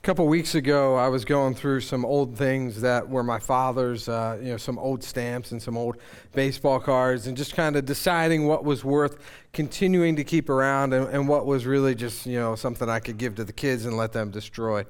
A couple weeks ago, I was going through some old things that were my father's, uh, you know, some old stamps and some old baseball cards, and just kind of deciding what was worth continuing to keep around and, and, what was really just, you know, something I could give to the kids and let them destroy.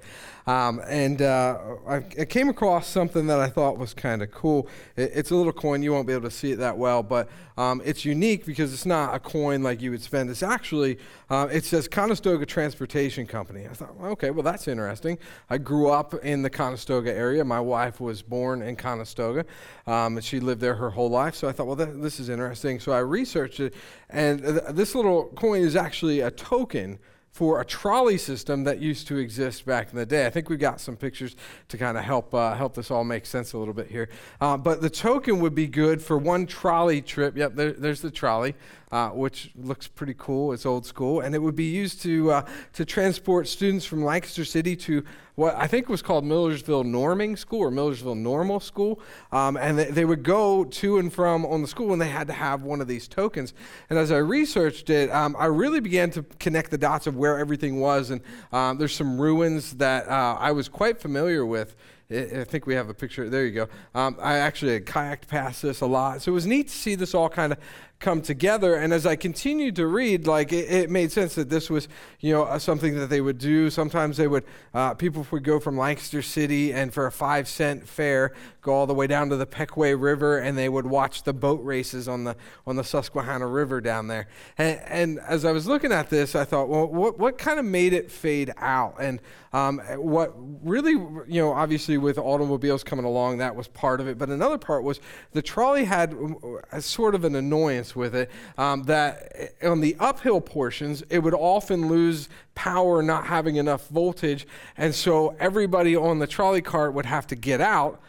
Um, and uh, I, I, came across something that I thought was kind of cool. It, it's a little coin. You won't be able to see it that well, but um, it's unique because it's not a coin like you would spend. It's actually, uh, it says Conestoga Transportation Company. I thought, okay, well, that's interesting. I grew up in the Conestoga area. My wife was born in Conestoga, um, and she lived there her whole life. So I thought, well, that, this is interesting. So I researched it, and th- this little coin is actually a token for a trolley system that used to exist back in the day. I think we've got some pictures to kind of help uh, help this all make sense a little bit here. Uh, but the token would be good for one trolley trip. Yep, there, there's the trolley uh, which looks pretty cool. It's old school, and it would be used to uh, to transport students from Lancaster City to what I think was called Millersville Norming School or Millersville Normal School, um, and they, they, would go to and from on the school, and they had to have one of these tokens. And as I researched it, um, I really began to connect the dots of where everything was, and um, there's some ruins that uh, I was quite familiar with. I think we have a picture. There you go. Um, I actually kayaked past this a lot. So it was neat to see this all kind of come together. And as I continued to read, like it, it made sense that this was, you know, uh, something that they would do. Sometimes they would, uh, people would go from Lancaster City and for a five cent fare, go all the way down to the Pequea River and they would watch the boat races on the, on the Susquehanna River down there. And, and as I was looking at this, I thought, well, what, what kind of made it fade out? And um, what really, you know, obviously with automobiles coming along, that was part of it. But another part was the trolley had a, uh, sort of an annoyance with it um, that on the uphill portions, it would often lose power not having enough voltage. And so everybody on the trolley cart would have to get out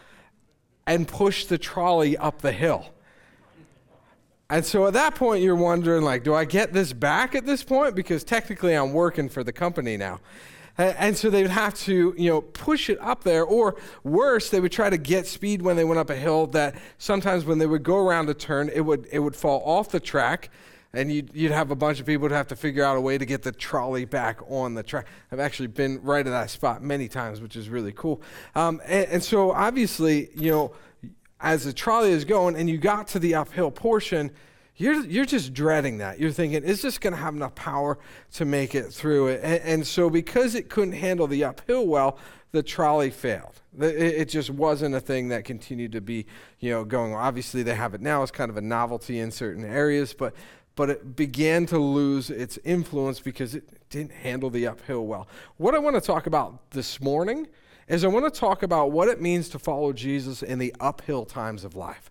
and push the trolley up the hill. And so at that point, you're wondering, like, do I get this back at this point? Because technically, I'm working for the company now. And so they would have to, you know, push it up there, or worse, they would try to get speed when they went up a hill. That sometimes when they would go around a turn, it would it would fall off the track, and you'd, you'd have a bunch of people would have to figure out a way to get the trolley back on the track. I've actually been right at that spot many times, which is really cool. Um, and, and so obviously, you know, as the trolley is going, and you got to the uphill portion you're, you're just dreading that. You're thinking, is this going to have enough power to make it through it? And, and, so, because it couldn't handle the uphill well, the trolley failed. It, it just wasn't a thing that continued to be, you know, going. Obviously, they have it now as kind of a novelty in certain areas, but but it began to lose its influence because it didn't handle the uphill well. What I want to talk about this morning is I want to talk about what it means to follow Jesus in the uphill times of life.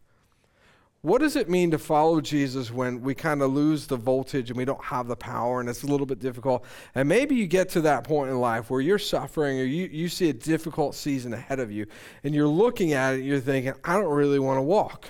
What does it mean to follow Jesus when we kind of lose the voltage and we don't have the power and it's a little bit difficult? And maybe you get to that point in life where you're suffering or you, you see a difficult season ahead of you and you're looking at it and you're thinking, I don't really want to walk.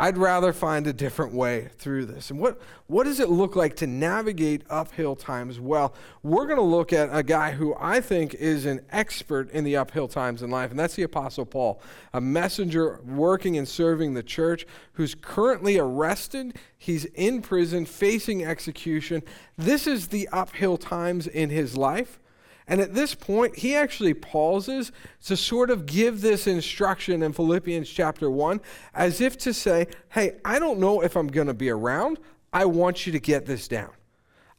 I'd rather find a different way through this. And what, what does it look like to navigate uphill times? Well, we're going to look at a guy who I think is an expert in the uphill times in life, and that's the Apostle Paul, a messenger working and serving the church who's currently arrested. He's in prison facing execution. This is the uphill times in his life. And at this point, he actually pauses to sort of give this instruction in Philippians chapter 1 as if to say, Hey, I don't know if I'm going to be around. I want you to get this down.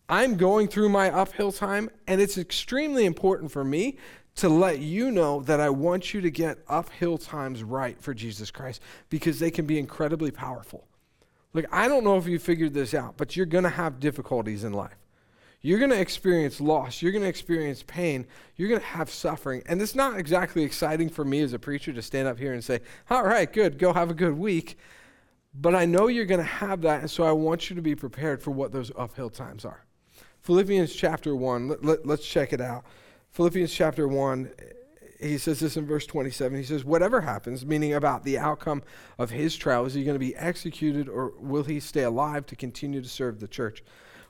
I'm going through my uphill time, and it's extremely important for me to let you know that I want you to get uphill times right for Jesus Christ because they can be incredibly powerful. Look, I don't know if you figured this out, but you're going to have difficulties in life. You're going to experience loss. You're going to experience pain. You're going to have suffering. And it's not exactly exciting for me as a preacher to stand up here and say, All right, good, go have a good week. But I know you're going to have that. And so I want you to be prepared for what those uphill times are. Philippians chapter 1, let, let, let's check it out. Philippians chapter 1, he says this in verse 27. He says, Whatever happens, meaning about the outcome of his trial, is he going to be executed or will he stay alive to continue to serve the church?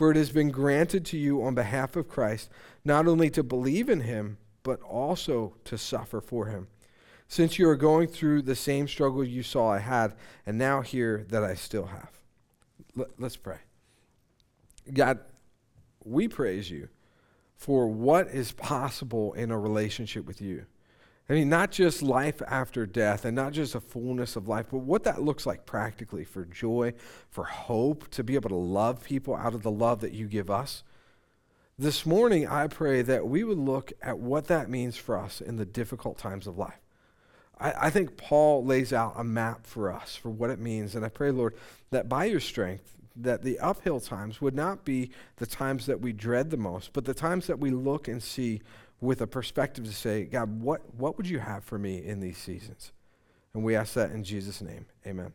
For it has been granted to you on behalf of Christ not only to believe in him, but also to suffer for him. Since you are going through the same struggle you saw I had, and now hear that I still have. L- let's pray. God, we praise you for what is possible in a relationship with you. I mean, not just life after death and not just a fullness of life, but what that looks like practically for joy, for hope, to be able to love people out of the love that you give us. This morning, I pray that we would look at what that means for us in the difficult times of life. I, I think Paul lays out a map for us for what it means. And I pray, Lord, that by your strength, that the uphill times would not be the times that we dread the most, but the times that we look and see with a perspective to say, God, what, what would you have for me in these seasons? And we ask that in Jesus' name. Amen.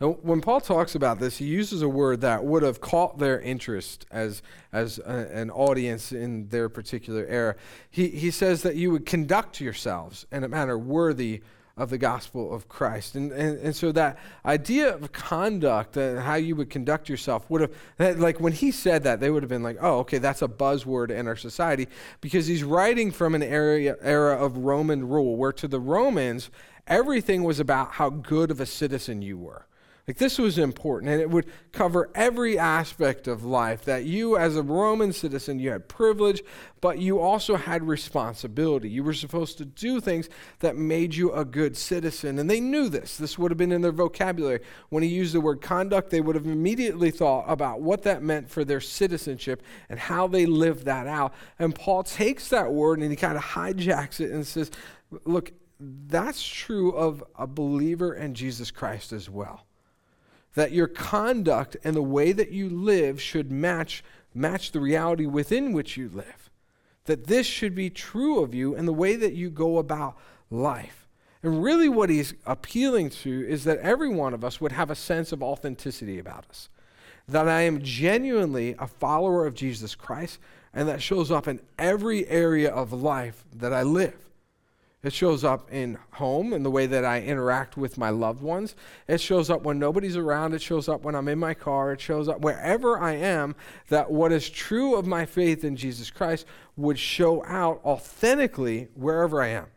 Now, when Paul talks about this, he uses a word that would have caught their interest as, as a, an audience in their particular era. He, he says that you would conduct yourselves in a manner worthy of the gospel of Christ. And, and, and so that idea of conduct and how you would conduct yourself would have, like when he said that, they would have been like, oh, okay, that's a buzzword in our society because he's writing from an area, era of Roman rule where to the Romans, everything was about how good of a citizen you were. Like this was important, and it would cover every aspect of life. That you, as a Roman citizen, you had privilege, but you also had responsibility. You were supposed to do things that made you a good citizen, and they knew this. This would have been in their vocabulary. When he used the word conduct, they would have immediately thought about what that meant for their citizenship and how they lived that out. And Paul takes that word and he kind of hijacks it and says, "Look, that's true of a believer in Jesus Christ as well." That your conduct and the way that you live should match, match the reality within which you live. That this should be true of you and the way that you go about life. And really, what he's appealing to is that every one of us would have a sense of authenticity about us. That I am genuinely a follower of Jesus Christ, and that shows up in every area of life that I live. It shows up in home in the way that I interact with my loved ones. It shows up when nobody's around. It shows up when I'm in my car. It shows up wherever I am that what is true of my faith in Jesus Christ would show out authentically wherever I am.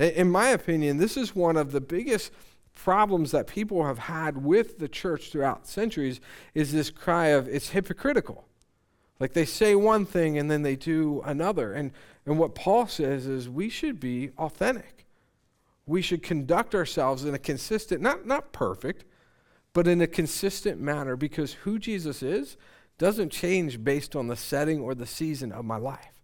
In my opinion, this is one of the biggest problems that people have had with the church throughout centuries is this cry of it's hypocritical. Like they say one thing and then they do another. And, and what Paul says is we should be authentic. We should conduct ourselves in a consistent, not, not perfect, but in a consistent manner because who Jesus is doesn't change based on the setting or the season of my life.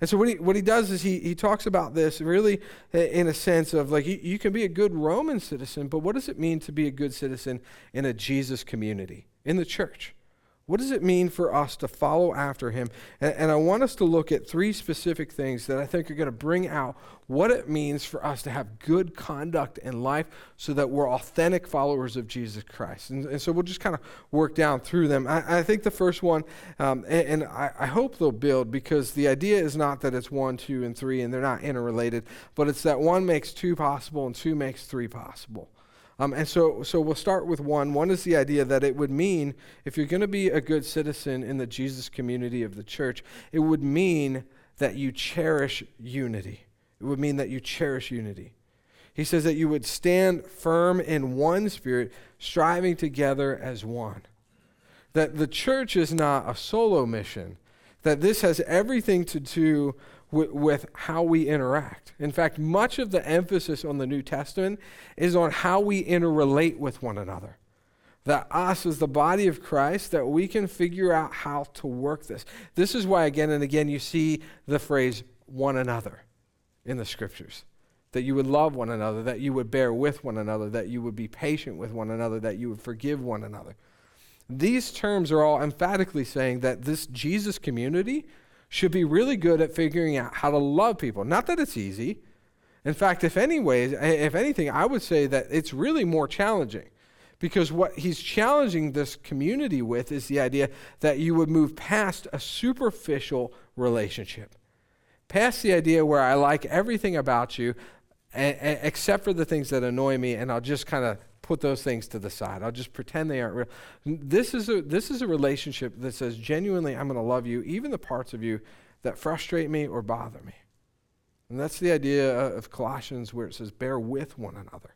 And so what he, what he does is he, he talks about this really in a sense of like you, you can be a good Roman citizen, but what does it mean to be a good citizen in a Jesus community, in the church? What does it mean for us to follow after him? And, and, I want us to look at three specific things that I think are going to bring out what it means for us to have good conduct in life so that we're authentic followers of Jesus Christ. And, and so we'll just kind of work down through them. I, I think the first one, um, and, and I, I hope they'll build because the idea is not that it's one, two, and three, and they're not interrelated, but it's that one makes two possible and two makes three possible. Um, and so, so we'll start with one. One is the idea that it would mean, if you're going to be a good citizen in the Jesus community of the church, it would mean that you cherish unity. It would mean that you cherish unity. He says that you would stand firm in one spirit, striving together as one. That the church is not a solo mission, that this has everything to do with, with how we interact. In fact, much of the emphasis on the New Testament is on how we interrelate with one another. That us, as the body of Christ, that we can figure out how to work this. This is why, again and again, you see the phrase one another in the scriptures. That you would love one another, that you would bear with one another, that you would be patient with one another, that you would forgive one another. These terms are all emphatically saying that this Jesus community should be really good at figuring out how to love people. Not that it's easy. In fact, if anyways, if anything, I would say that it's really more challenging. Because what he's challenging this community with is the idea that you would move past a superficial relationship. Past the idea where I like everything about you, except for the things that annoy me, and I'll just kind of put those things to the side. I'll just pretend they aren't real. This is a, this is a relationship that says, genuinely, I'm going to love you, even the parts of you that frustrate me or bother me. And that's the idea of Colossians where it says, bear with one another.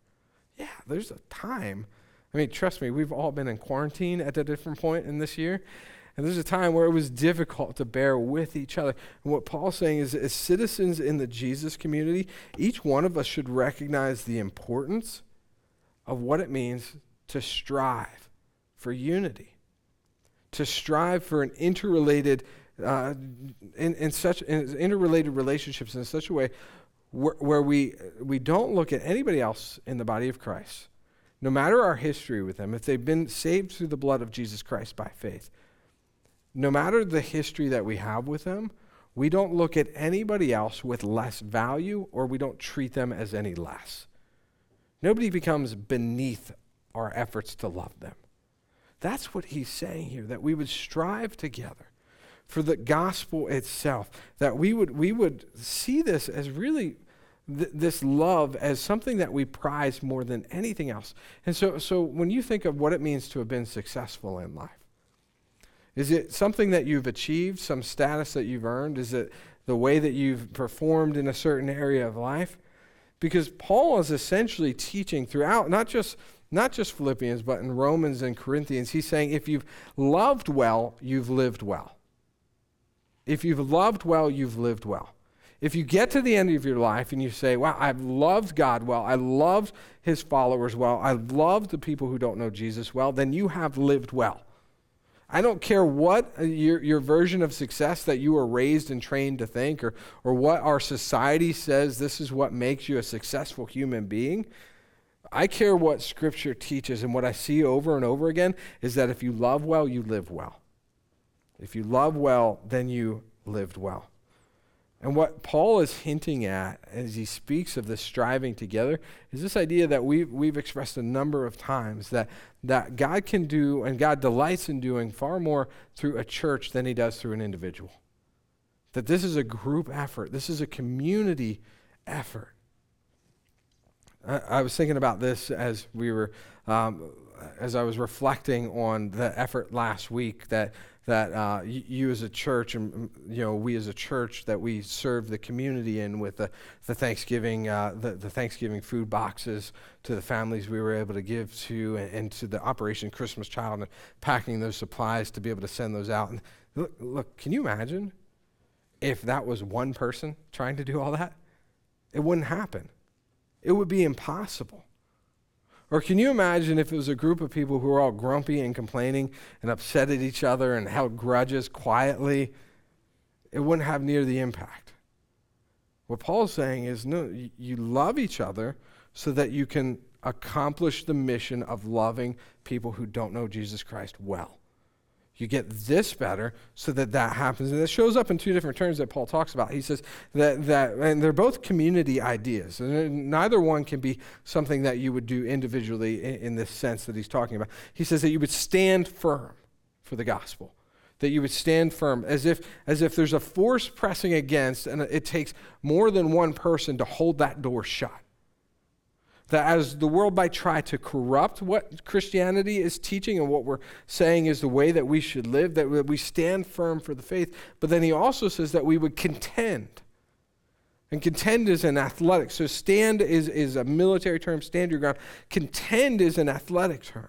Yeah, there's a time. I mean, trust me, we've all been in quarantine at a different point in this year. And there's a time where it was difficult to bear with each other. And what Paul's saying is, as citizens in the Jesus community, each one of us should recognize the importance of what it means to strive for unity, to strive for an interrelated, uh, in, in such in interrelated relationships in such a way where, where we we don't look at anybody else in the body of Christ, no matter our history with them, if they've been saved through the blood of Jesus Christ by faith, no matter the history that we have with them, we don't look at anybody else with less value or we don't treat them as any less. Nobody becomes beneath our efforts to love them. That's what he's saying here, that we would strive together for the gospel itself, that we would, we would see this as really th- this love as something that we prize more than anything else. And so, so when you think of what it means to have been successful in life, is it something that you've achieved, some status that you've earned? Is it the way that you've performed in a certain area of life? Because Paul is essentially teaching throughout, not just, not just Philippians, but in Romans and Corinthians, he's saying if you've loved well, you've lived well. If you've loved well, you've lived well. If you get to the end of your life and you say, wow, I've loved God well, I loved his followers well, I loved the people who don't know Jesus well, then you have lived well. I don't care what uh, your, your version of success that you were raised and trained to think, or, or what our society says this is what makes you a successful human being. I care what Scripture teaches, and what I see over and over again is that if you love well, you live well. If you love well, then you lived well. And what Paul is hinting at as he speaks of this striving together is this idea that we've, we've expressed a number of times that, that God can do and God delights in doing far more through a church than he does through an individual. That this is a group effort, this is a community effort. I, I was thinking about this as we were, um, as I was reflecting on the effort last week that that uh, you, as a church and mm, you know we as a church that we serve the community in with the, the Thanksgiving uh, the, the Thanksgiving food boxes to the families we were able to give to and, and, to the Operation Christmas Child and packing those supplies to be able to send those out. And look, look, can you imagine if that was one person trying to do all that? It wouldn't happen. It would be impossible. Or can you imagine if it was a group of people who were all grumpy and complaining and upset at each other and held grudges quietly? It wouldn't have near the impact. What Paul's saying is no, you love each other so that you can accomplish the mission of loving people who don't know Jesus Christ well. You get this better so that that happens. And it shows up in two different terms that Paul talks about. He says that, that and they're both community ideas. And neither one can be something that you would do individually in, in this sense that he's talking about. He says that you would stand firm for the gospel that you would stand firm as if as if there's a force pressing against and it takes more than one person to hold that door shut that as the world might try to corrupt what Christianity is teaching and what we're saying is the way that we should live, that we stand firm for the faith. But then he also says that we would contend. And contend is an athletic. So stand is, is a military term, stand your ground. Contend is an athletic term.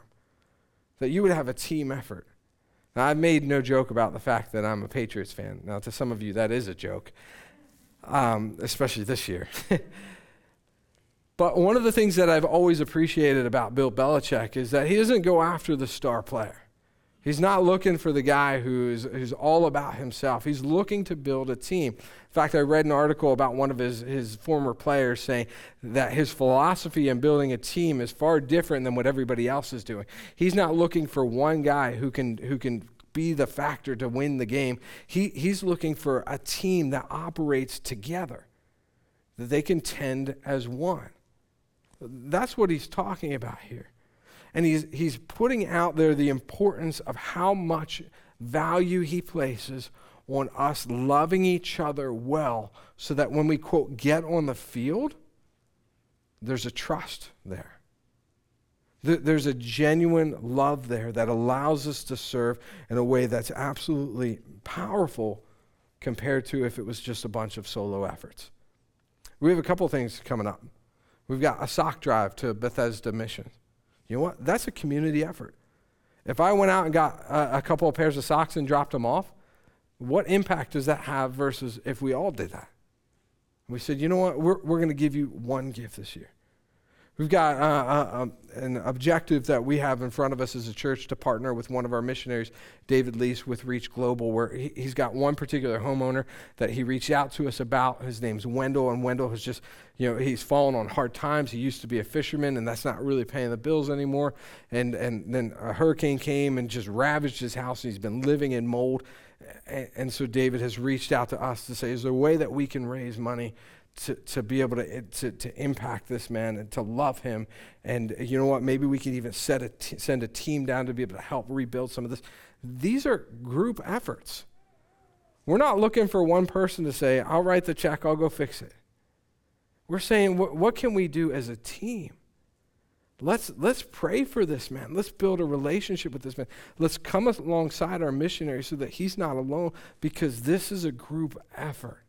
That you would have a team effort. Now, I've made no joke about the fact that I'm a Patriots fan. Now, to some of you, that is a joke, um, especially this year. But one of the things that I've always appreciated about Bill Belichick is that he doesn't go after the star player. He's not looking for the guy who's, who's all about himself. He's looking to build a team. In fact, I read an article about one of his, his former players saying that his philosophy in building a team is far different than what everybody else is doing. He's not looking for one guy who can, who can be the factor to win the game. He, he's looking for a team that operates together, that they can tend as one. That's what he's talking about here. And he's, he's putting out there the importance of how much value he places on us loving each other well so that when we, quote, get on the field, there's a trust there. There's a genuine love there that allows us to serve in a way that's absolutely powerful compared to if it was just a bunch of solo efforts. We have a couple things coming up. We've got a sock drive to Bethesda Mission. You know what? That's a community effort. If I went out and got a, a couple of pairs of socks and dropped them off, what impact does that have versus if we all did that? We said, you know what? We're, we're going to give you one gift this year. We've got uh, uh, um, an objective that we have in front of us as a church to partner with one of our missionaries, David Lease, with Reach Global, where he, has got one particular homeowner that he reached out to us about. His name's Wendell, and Wendell has just, you know, he's fallen on hard times. He used to be a fisherman, and that's not really paying the bills anymore. And, and then a hurricane came and just ravaged his house, and he's been living in mold. And, and so David has reached out to us to say, is there a way that we can raise money to, to be able to, to, to impact this man and to love him. And you know what? Maybe we could even set a t- send a team down to be able to help rebuild some of this. These are group efforts. We're not looking for one person to say, I'll write the check, I'll go fix it. We're saying, what, what can we do as a team? Let's, let's pray for this man. Let's build a relationship with this man. Let's come alongside our missionary so that he's not alone because this is a group effort.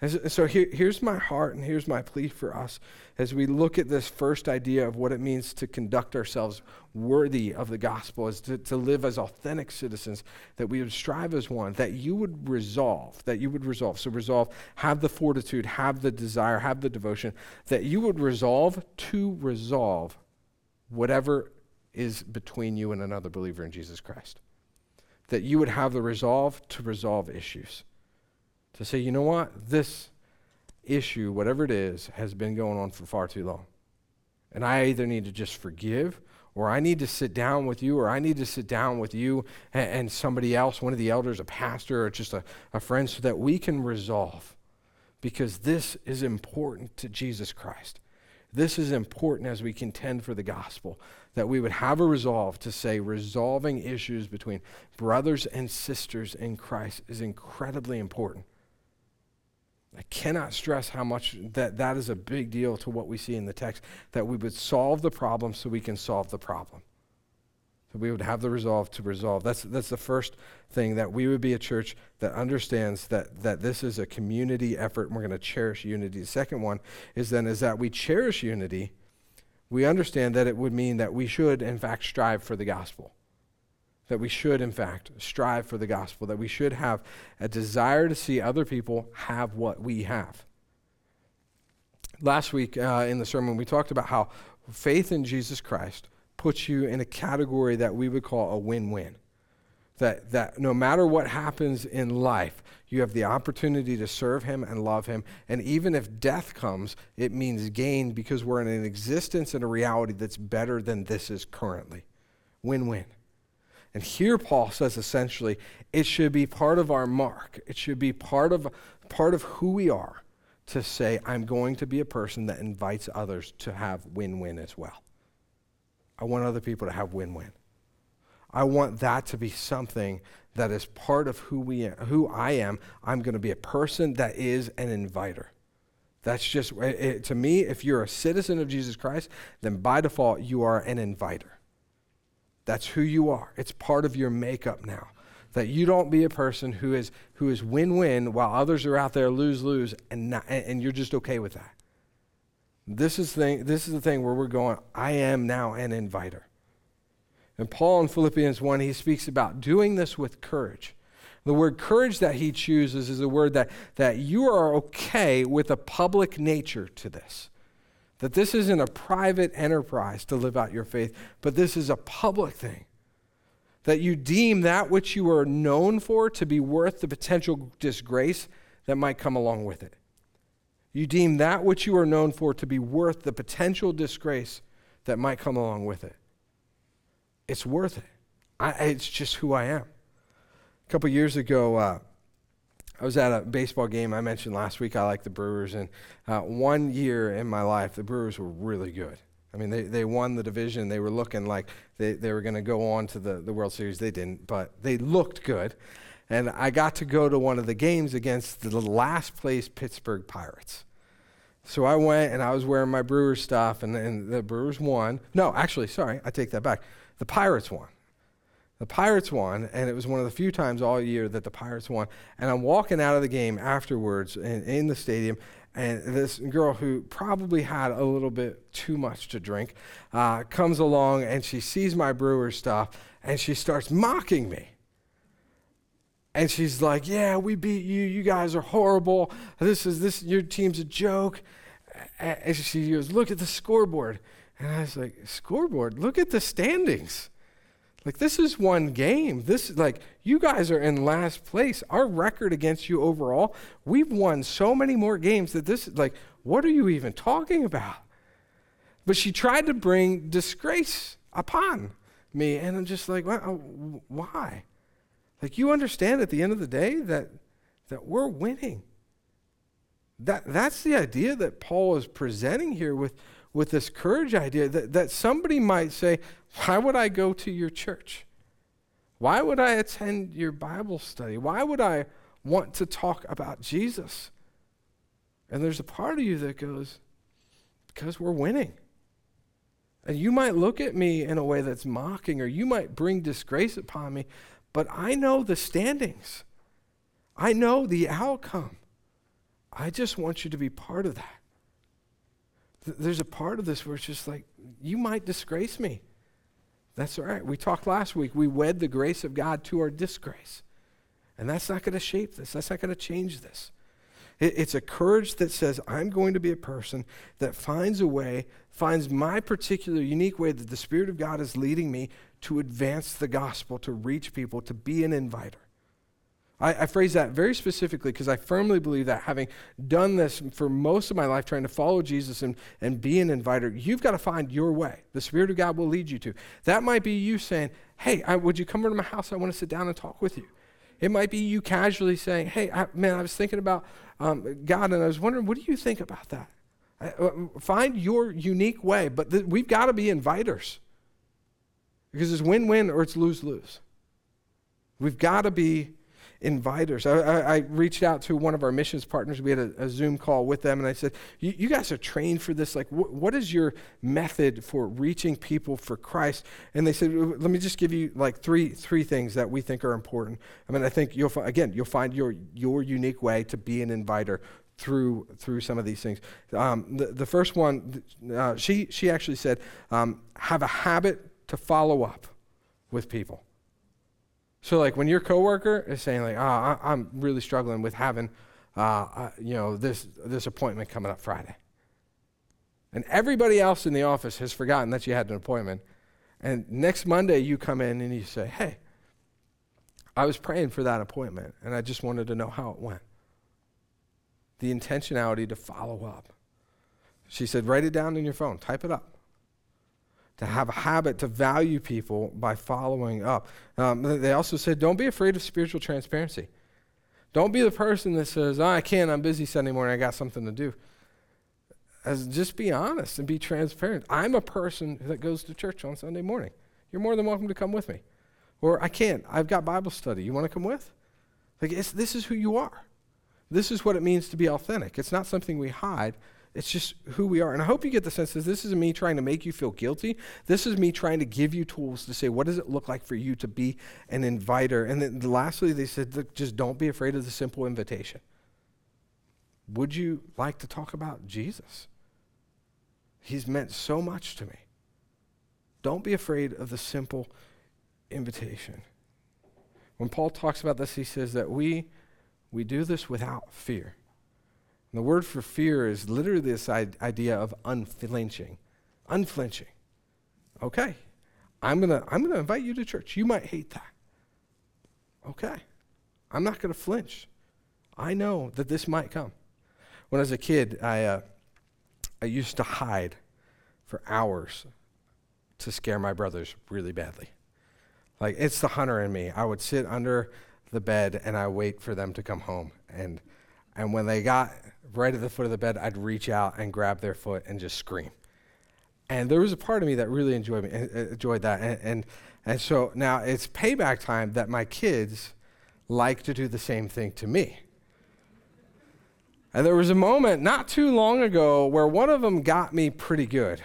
And so here, here's my heart and here's my plea for us as we look at this first idea of what it means to conduct ourselves worthy of the gospel, is to, to live as authentic citizens, that we would strive as one, that you would resolve, that you would resolve. So resolve, have the fortitude, have the desire, have the devotion, that you would resolve to resolve whatever is between you and another believer in Jesus Christ. That you would have the resolve to resolve issues to say, you know what, this issue, whatever it is, has been going on for far too long. And I either need to just forgive, or I need to sit down with you, or I need to sit down with you and, and somebody else, one of the elders, a pastor, or just a, a friend, so that we can resolve. Because this is important to Jesus Christ. This is important as we contend for the gospel, that we would have a resolve to say resolving issues between brothers and sisters in Christ is incredibly important. I cannot stress how much that that is a big deal to what we see in the text, that we would solve the problem so we can solve the problem. That we would have the resolve to resolve. That's, that's the first thing, that we would be a church that understands that, that this is a community effort and we're going to cherish unity. The second one is then is that we cherish unity. We understand that it would mean that we should, in fact, strive for the gospel that we should, in fact, strive for the gospel, that we should have a desire to see other people have what we have. Last week uh, in the sermon, we talked about how faith in Jesus Christ puts you in a category that we would call a win win. That, that no matter what happens in life, you have the opportunity to serve Him and love Him. And even if death comes, it means gain because we're in an existence and a reality that's better than this is currently. Win win. And here Paul says essentially, it should be part of our mark. It should be part of, part of who we are to say, I'm going to be a person that invites others to have win win as well. I want other people to have win win. I want that to be something that is part of who, we, who I am. I'm going to be a person that is an inviter. That's just, it, to me, if you're a citizen of Jesus Christ, then by default, you are an inviter. That's who you are. It's part of your makeup now. That you don't be a person who is who is win-win while others are out there lose-lose and and you're just okay with that. This is thing this is the thing where we're going, I am now an inviter. And Paul in Philippians 1, he speaks about doing this with courage. The word courage that he chooses is a word that, that you are okay with a public nature to this. That this isn't a private enterprise to live out your faith, but this is a public thing. That you deem that which you are known for to be worth the potential disgrace that might come along with it. You deem that which you are known for to be worth the potential disgrace that might come along with it. It's worth it. I, it's just who I am. A couple years ago, uh, I was at a baseball game I mentioned last week. I like the Brewers, and uh, one year in my life, the Brewers were really good. I mean, they, they won the division. They were looking like they, they were going to go on to the, the World Series. They didn't, but they looked good. And I got to go to one of the games against the last place Pittsburgh Pirates. so I went and I was wearing my Brewers stuff, and, and the Brewers won. No, actually, sorry, I take that back. The Pirates won. The Pirates won, and it was one of the few times all year that the Pirates won. And I'm walking out of the game afterwards in, in the stadium, and this girl who probably had a little bit too much to drink uh, comes along and she sees my brewer stuff and she starts mocking me. And she's like, "Yeah, we beat you. You guys are horrible. This is this. Your team's a joke." And she goes, "Look at the scoreboard." And I was like, "Scoreboard? Look at the standings." Like this is one game. This like you guys are in last place. Our record against you overall, we've won so many more games that this like what are you even talking about? But she tried to bring disgrace upon me and I'm just like, why? Like you understand at the end of the day that that we're winning. That that's the idea that Paul is presenting here with with this courage idea that, that somebody might say, Why would I go to your church? Why would I attend your Bible study? Why would I want to talk about Jesus? And there's a part of you that goes, Because we're winning. And you might look at me in a way that's mocking, or you might bring disgrace upon me, but I know the standings. I know the outcome. I just want you to be part of that there's a part of this where it's just like, you might disgrace me. That's all right. We talked last week. We wed the grace of God to our disgrace. And that's not going to shape this, that's not going to change this. It, it's a courage that says, I'm going to be a person that finds a way, finds my particular unique way that the Spirit of God is leading me to advance the gospel, to reach people, to be an inviter. I, I phrase that very specifically because I firmly believe that having done this for most of my life, trying to follow Jesus and, and be an inviter, you've got to find your way. The Spirit of God will lead you to. That might be you saying, Hey, I, would you come over to my house? I want to sit down and talk with you. It might be you casually saying, Hey, I, man, I was thinking about um, God and I was wondering, what do you think about that? I, uh, find your unique way, but th- we've got to be inviters because it's win win or it's lose lose. We've got to be inviters. I, I, I, reached out to one of our missions partners. We had a, a Zoom call with them, and I said, You guys are trained for this. Like, wh- what is your method for reaching people for Christ? And they said, Let me just give you like three, three things that we think are important. I mean, I think you'll, fi- again, you'll find your, your unique way to be an inviter through through some of these things. Um, the, the first one, uh, she she actually said, um, have a habit to follow up with people. So like when your coworker is saying like, oh, I, am really struggling with having, uh, uh, you know, this this appointment coming up Friday, and everybody else in the office has forgotten that you had an appointment, and next Monday you come in and you say, hey, I was praying for that appointment, and I just wanted to know how it went. The intentionality to follow up. She said, write it down in your phone, type it up to have a habit to value people by following up. Um, they also said, don't be afraid of spiritual transparency. Don't be the person that says, oh, I can't, I'm busy Sunday morning, I got something to do. As just be honest and be transparent. I'm a person that goes to church on Sunday morning. You're more than welcome to come with me. Or I can't, I've got Bible study. You want to come with? Like, this is who you are. This is what it means to be authentic. It's not something we hide, it's just who we are. And I hope you get the sense that this isn't me trying to make you feel guilty. This is me trying to give you tools to say, what does it look like for you to be an inviter? And then lastly, they said, just don't be afraid of the simple invitation. Would you like to talk about Jesus? He's meant so much to me. Don't be afraid of the simple invitation. When Paul talks about this, he says that we, we do this without fear. The word for fear is literally this idea of unflinching. Unflinching. Okay, I'm going to I'm going to invite you to church. You might hate that. Okay, I'm not going to flinch. I know that this might come. When I was a kid, I, uh, I used to hide for hours to scare my brothers really badly. Like, it's the hunter in me. I would sit under the bed and I wait for them to come home. And, and when they got right at the foot of the bed, I'd reach out and grab their foot and just scream. And there was a part of me that really enjoyed me, enjoyed that. And, and, and so now it's payback time that my kids like to do the same thing to me. And there was a moment not too long ago where one of them got me pretty good.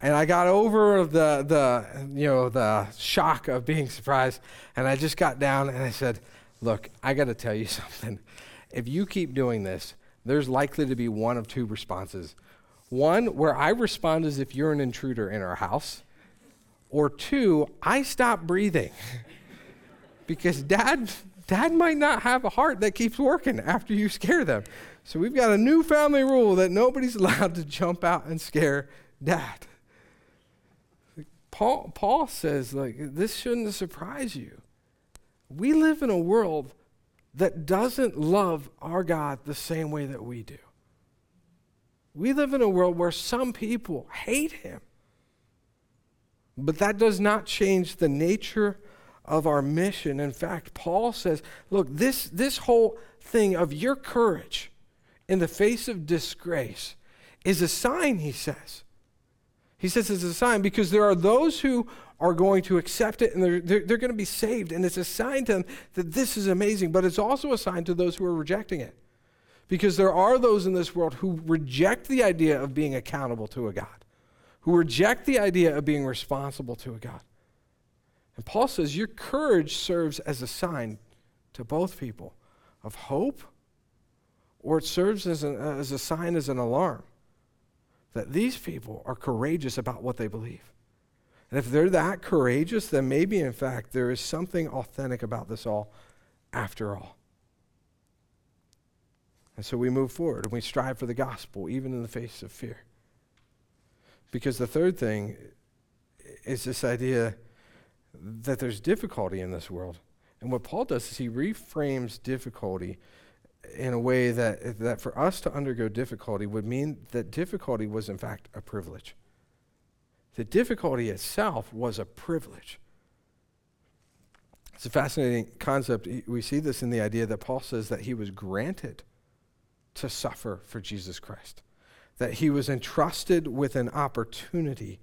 And I got over the, the, you know, the shock of being surprised. And I just got down and I said, Look, I got to tell you something. If you keep doing this, there's likely to be one of two responses. One, where I respond as if you're an intruder in our house. Or two, I stop breathing. because dad, dad might not have a heart that keeps working after you scare them. So we've got a new family rule that nobody's allowed to jump out and scare dad. Paul, Paul says, like, this shouldn't surprise you. We live in a world that doesn't love our God the same way that we do. We live in a world where some people hate him. But that does not change the nature of our mission. In fact, Paul says, look, this, this whole thing of your courage in the face of disgrace is a sign, he says. He says it's a sign because there are those who are going to accept it and they're, they're, they're going to be saved. And it's a sign to them that this is amazing, but it's also a sign to those who are rejecting it. Because there are those in this world who reject the idea of being accountable to a God, who reject the idea of being responsible to a God. And Paul says your courage serves as a sign to both people of hope, or it serves as, an, as a sign, as an alarm that these people are courageous about what they believe. And if they're that courageous, then maybe, in fact, there is something authentic about this all after all. And so we move forward and we strive for the gospel, even in the face of fear. Because the third thing is this idea that there's difficulty in this world. And what Paul does is he reframes difficulty in a way that, that for us to undergo difficulty would mean that difficulty was, in fact, a privilege. The difficulty itself was a privilege. It's a fascinating concept. We see this in the idea that Paul says that he was granted to suffer for Jesus Christ, that he was entrusted with an opportunity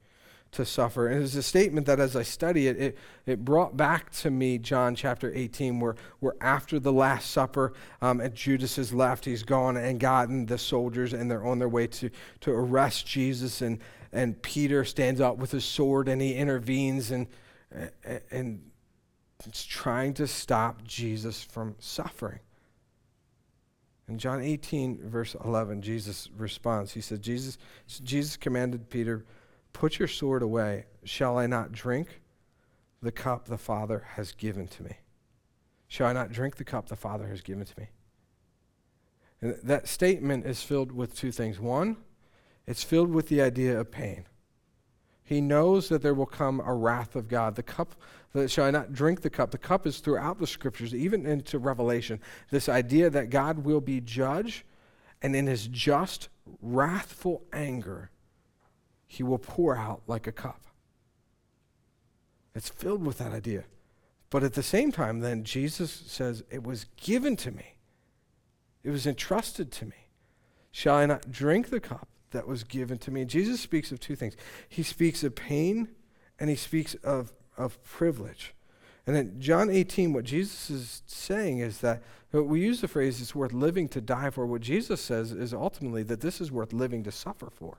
to suffer. And it's a statement that as I study it, it, it brought back to me John chapter 18, where, where after the Last Supper, um, and Judas has left, he's gone and gotten the soldiers, and they're on their way to, to arrest Jesus. And, and Peter stands up with his sword and he intervenes and, and it's trying to stop Jesus from suffering. In John 18, verse 11, Jesus responds. He said, Jesus, Jesus commanded Peter, Put your sword away. Shall I not drink the cup the Father has given to me? Shall I not drink the cup the Father has given to me? And that statement is filled with two things. One, it's filled with the idea of pain. He knows that there will come a wrath of God. The cup, that shall I not drink the cup? The cup is throughout the scriptures, even into Revelation. This idea that God will be judge, and in his just, wrathful anger, he will pour out like a cup. It's filled with that idea. But at the same time, then, Jesus says, It was given to me, it was entrusted to me. Shall I not drink the cup that was given to me. Jesus speaks of two things he speaks of pain and he speaks of, of privilege. And in John 18, what Jesus is saying is that we use the phrase it's worth living to die for. What Jesus says is ultimately that this is worth living to suffer for.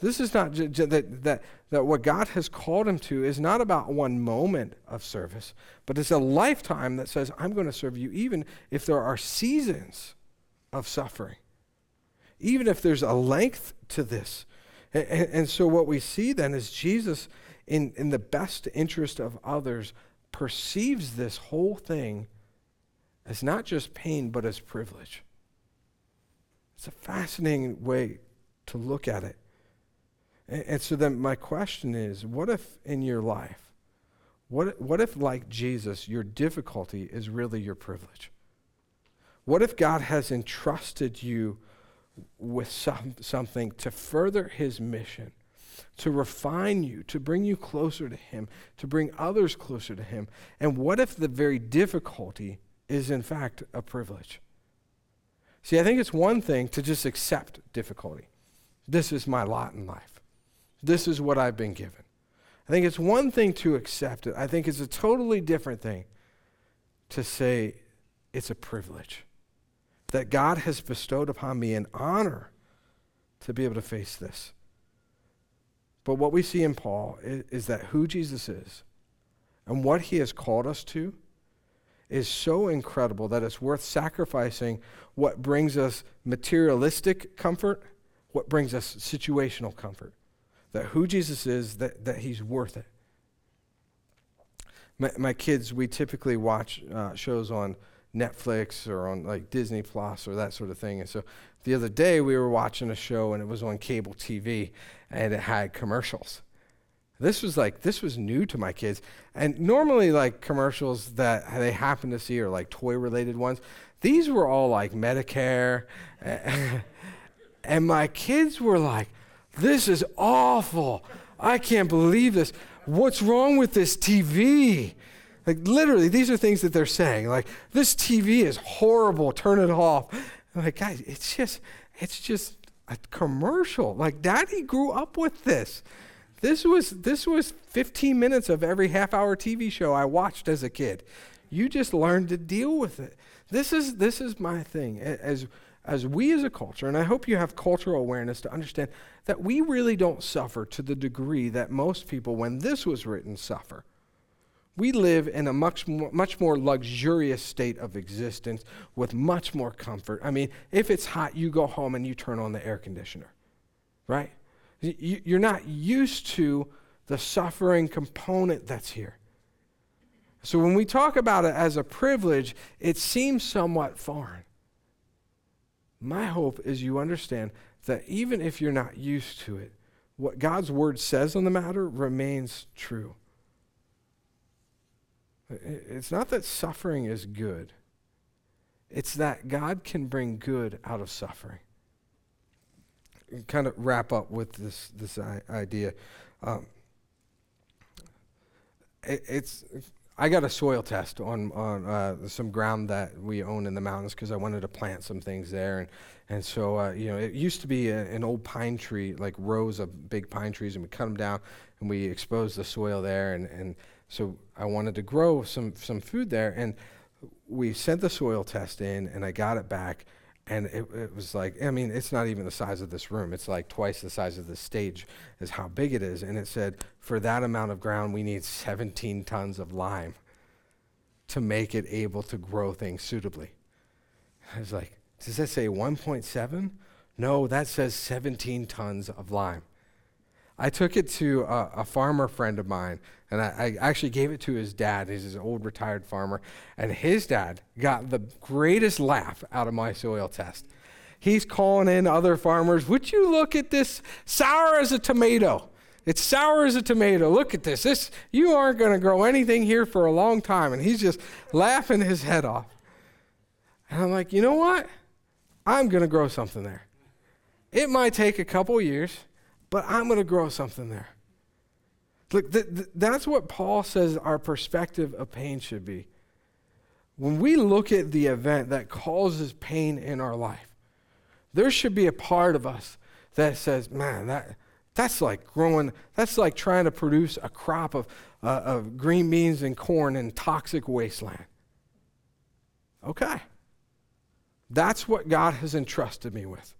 This is not j- j- that, that, that what God has called him to is not about one moment of service, but it's a lifetime that says, I'm going to serve you even if there are seasons of suffering even if there's a length to this. And, and, so what we see then is Jesus, in, in the best interest of others, perceives this whole thing as not just pain, but as privilege. It's a fascinating way to look at it. And, and so then my question is what if in your life, what, what if, like Jesus, your difficulty is really your privilege? What if God has entrusted you with some, something to further his mission, to refine you, to bring you closer to him, to bring others closer to him. And what if the very difficulty is, in fact, a privilege? See, I think it's one thing to just accept difficulty. This is my lot in life. This is what I've been given. I think it's one thing to accept it. I think it's a totally different thing to say it's a privilege. That God has bestowed upon me an honor to be able to face this. But what we see in Paul is, is that who Jesus is and what he has called us to is so incredible that it's worth sacrificing what brings us materialistic comfort, what brings us situational comfort. That who Jesus is, that, that he's worth it. My, my kids, we typically watch uh, shows on Netflix or on like Disney Plus or that sort of thing. And so the other day we were watching a show and it was on cable TV and it had commercials. This was like this was new to my kids. And normally like commercials that they happen to see are like toy related ones. These were all like Medicare and my kids were like this is awful. I can't believe this. What's wrong with this TV? Like literally, these are things that they're saying. Like this TV is horrible. Turn it off. I'm like, guys, it's just, it's just a commercial. Like Daddy grew up with this. This was this was 15 minutes of every half-hour TV show I watched as a kid. You just learned to deal with it. This is this is my thing. As as we as a culture, and I hope you have cultural awareness to understand that we really don't suffer to the degree that most people, when this was written, suffer. We live in a much more, much more luxurious state of existence with much more comfort. I mean, if it's hot, you go home and you turn on the air conditioner, right? You're not used to the suffering component that's here. So when we talk about it as a privilege, it seems somewhat foreign. My hope is you understand that even if you're not used to it, what God's word says on the matter remains true. It's not that suffering is good, it's that God can bring good out of suffering. Kind of wrap up with this, this idea. Um, it, it's I got a soil test on on uh, some ground that we own in the mountains because I wanted to plant some things there, and and so uh, you know it used to be a, an old pine tree, like rows of big pine trees, and we cut them down and we exposed the soil there, and and so I wanted to grow some some food there, and we sent the soil test in, and I got it back, and it, it, was like i mean it's not even the size of this room it's like twice the size of the stage is how big it is and it said for that amount of ground we need 17 tons of lime to make it able to grow things suitably. I was like does that say 1.7 no that says 17 tons of lime I took it to a, a, farmer friend of mine, and I, I, actually gave it to his dad. He's an old retired farmer, and his dad got the greatest laugh out of my soil test. He's calling in other farmers. Would you look at this? Sour as a tomato. It's sour as a tomato. Look at this. This you aren't going to grow anything here for a long time. And he's just laughing his head off. And I'm like, you know what? I'm going to grow something there. It might take a couple years but I'm going to grow something there. Look, th- th- that's what Paul says our perspective of pain should be. When we look at the event that causes pain in our life, there should be a part of us that says, man, that, that's like growing, that's like trying to produce a crop of, uh, of green beans and corn in toxic wasteland. Okay. That's what God has entrusted me with.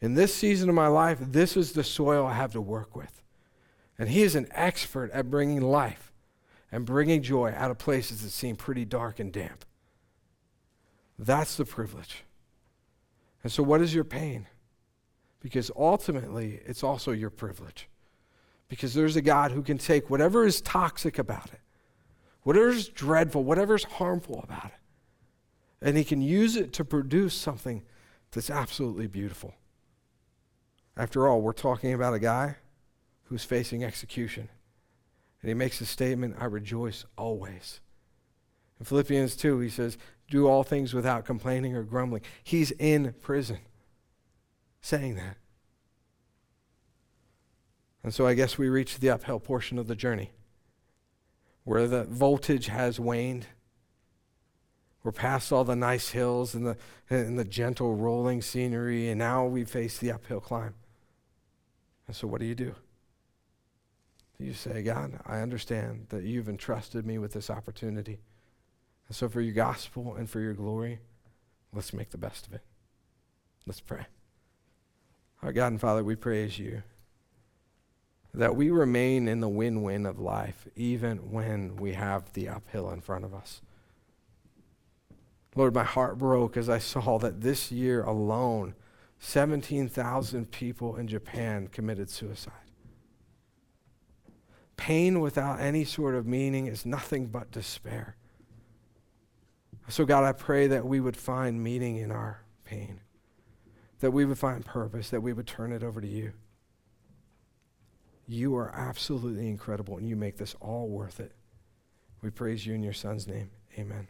In this season of my life, this is the soil I have to work with. And He is an expert at bringing life and bringing joy out of places that seem pretty dark and damp. That's the privilege. And so, what is your pain? Because ultimately, it's also your privilege. Because there's a God who can take whatever is toxic about it, whatever is dreadful, whatever is harmful about it, and He can use it to produce something that's absolutely beautiful. After all, we're talking about a guy who's facing execution. And he makes a statement I rejoice always. In Philippians 2, he says, Do all things without complaining or grumbling. He's in prison saying that. And so I guess we reach the uphill portion of the journey where the voltage has waned. We're past all the nice hills and the, and the gentle rolling scenery, and now we face the uphill climb. And so, what do you do? You say, God, I understand that you've entrusted me with this opportunity. And so, for your gospel and for your glory, let's make the best of it. Let's pray. Our God and Father, we praise you that we remain in the win win of life even when we have the uphill in front of us. Lord, my heart broke as I saw that this year alone, 17,000 people in Japan committed suicide. Pain without any sort of meaning is nothing but despair. So, God, I pray that we would find meaning in our pain, that we would find purpose, that we would turn it over to you. You are absolutely incredible, and you make this all worth it. We praise you in your Son's name. Amen.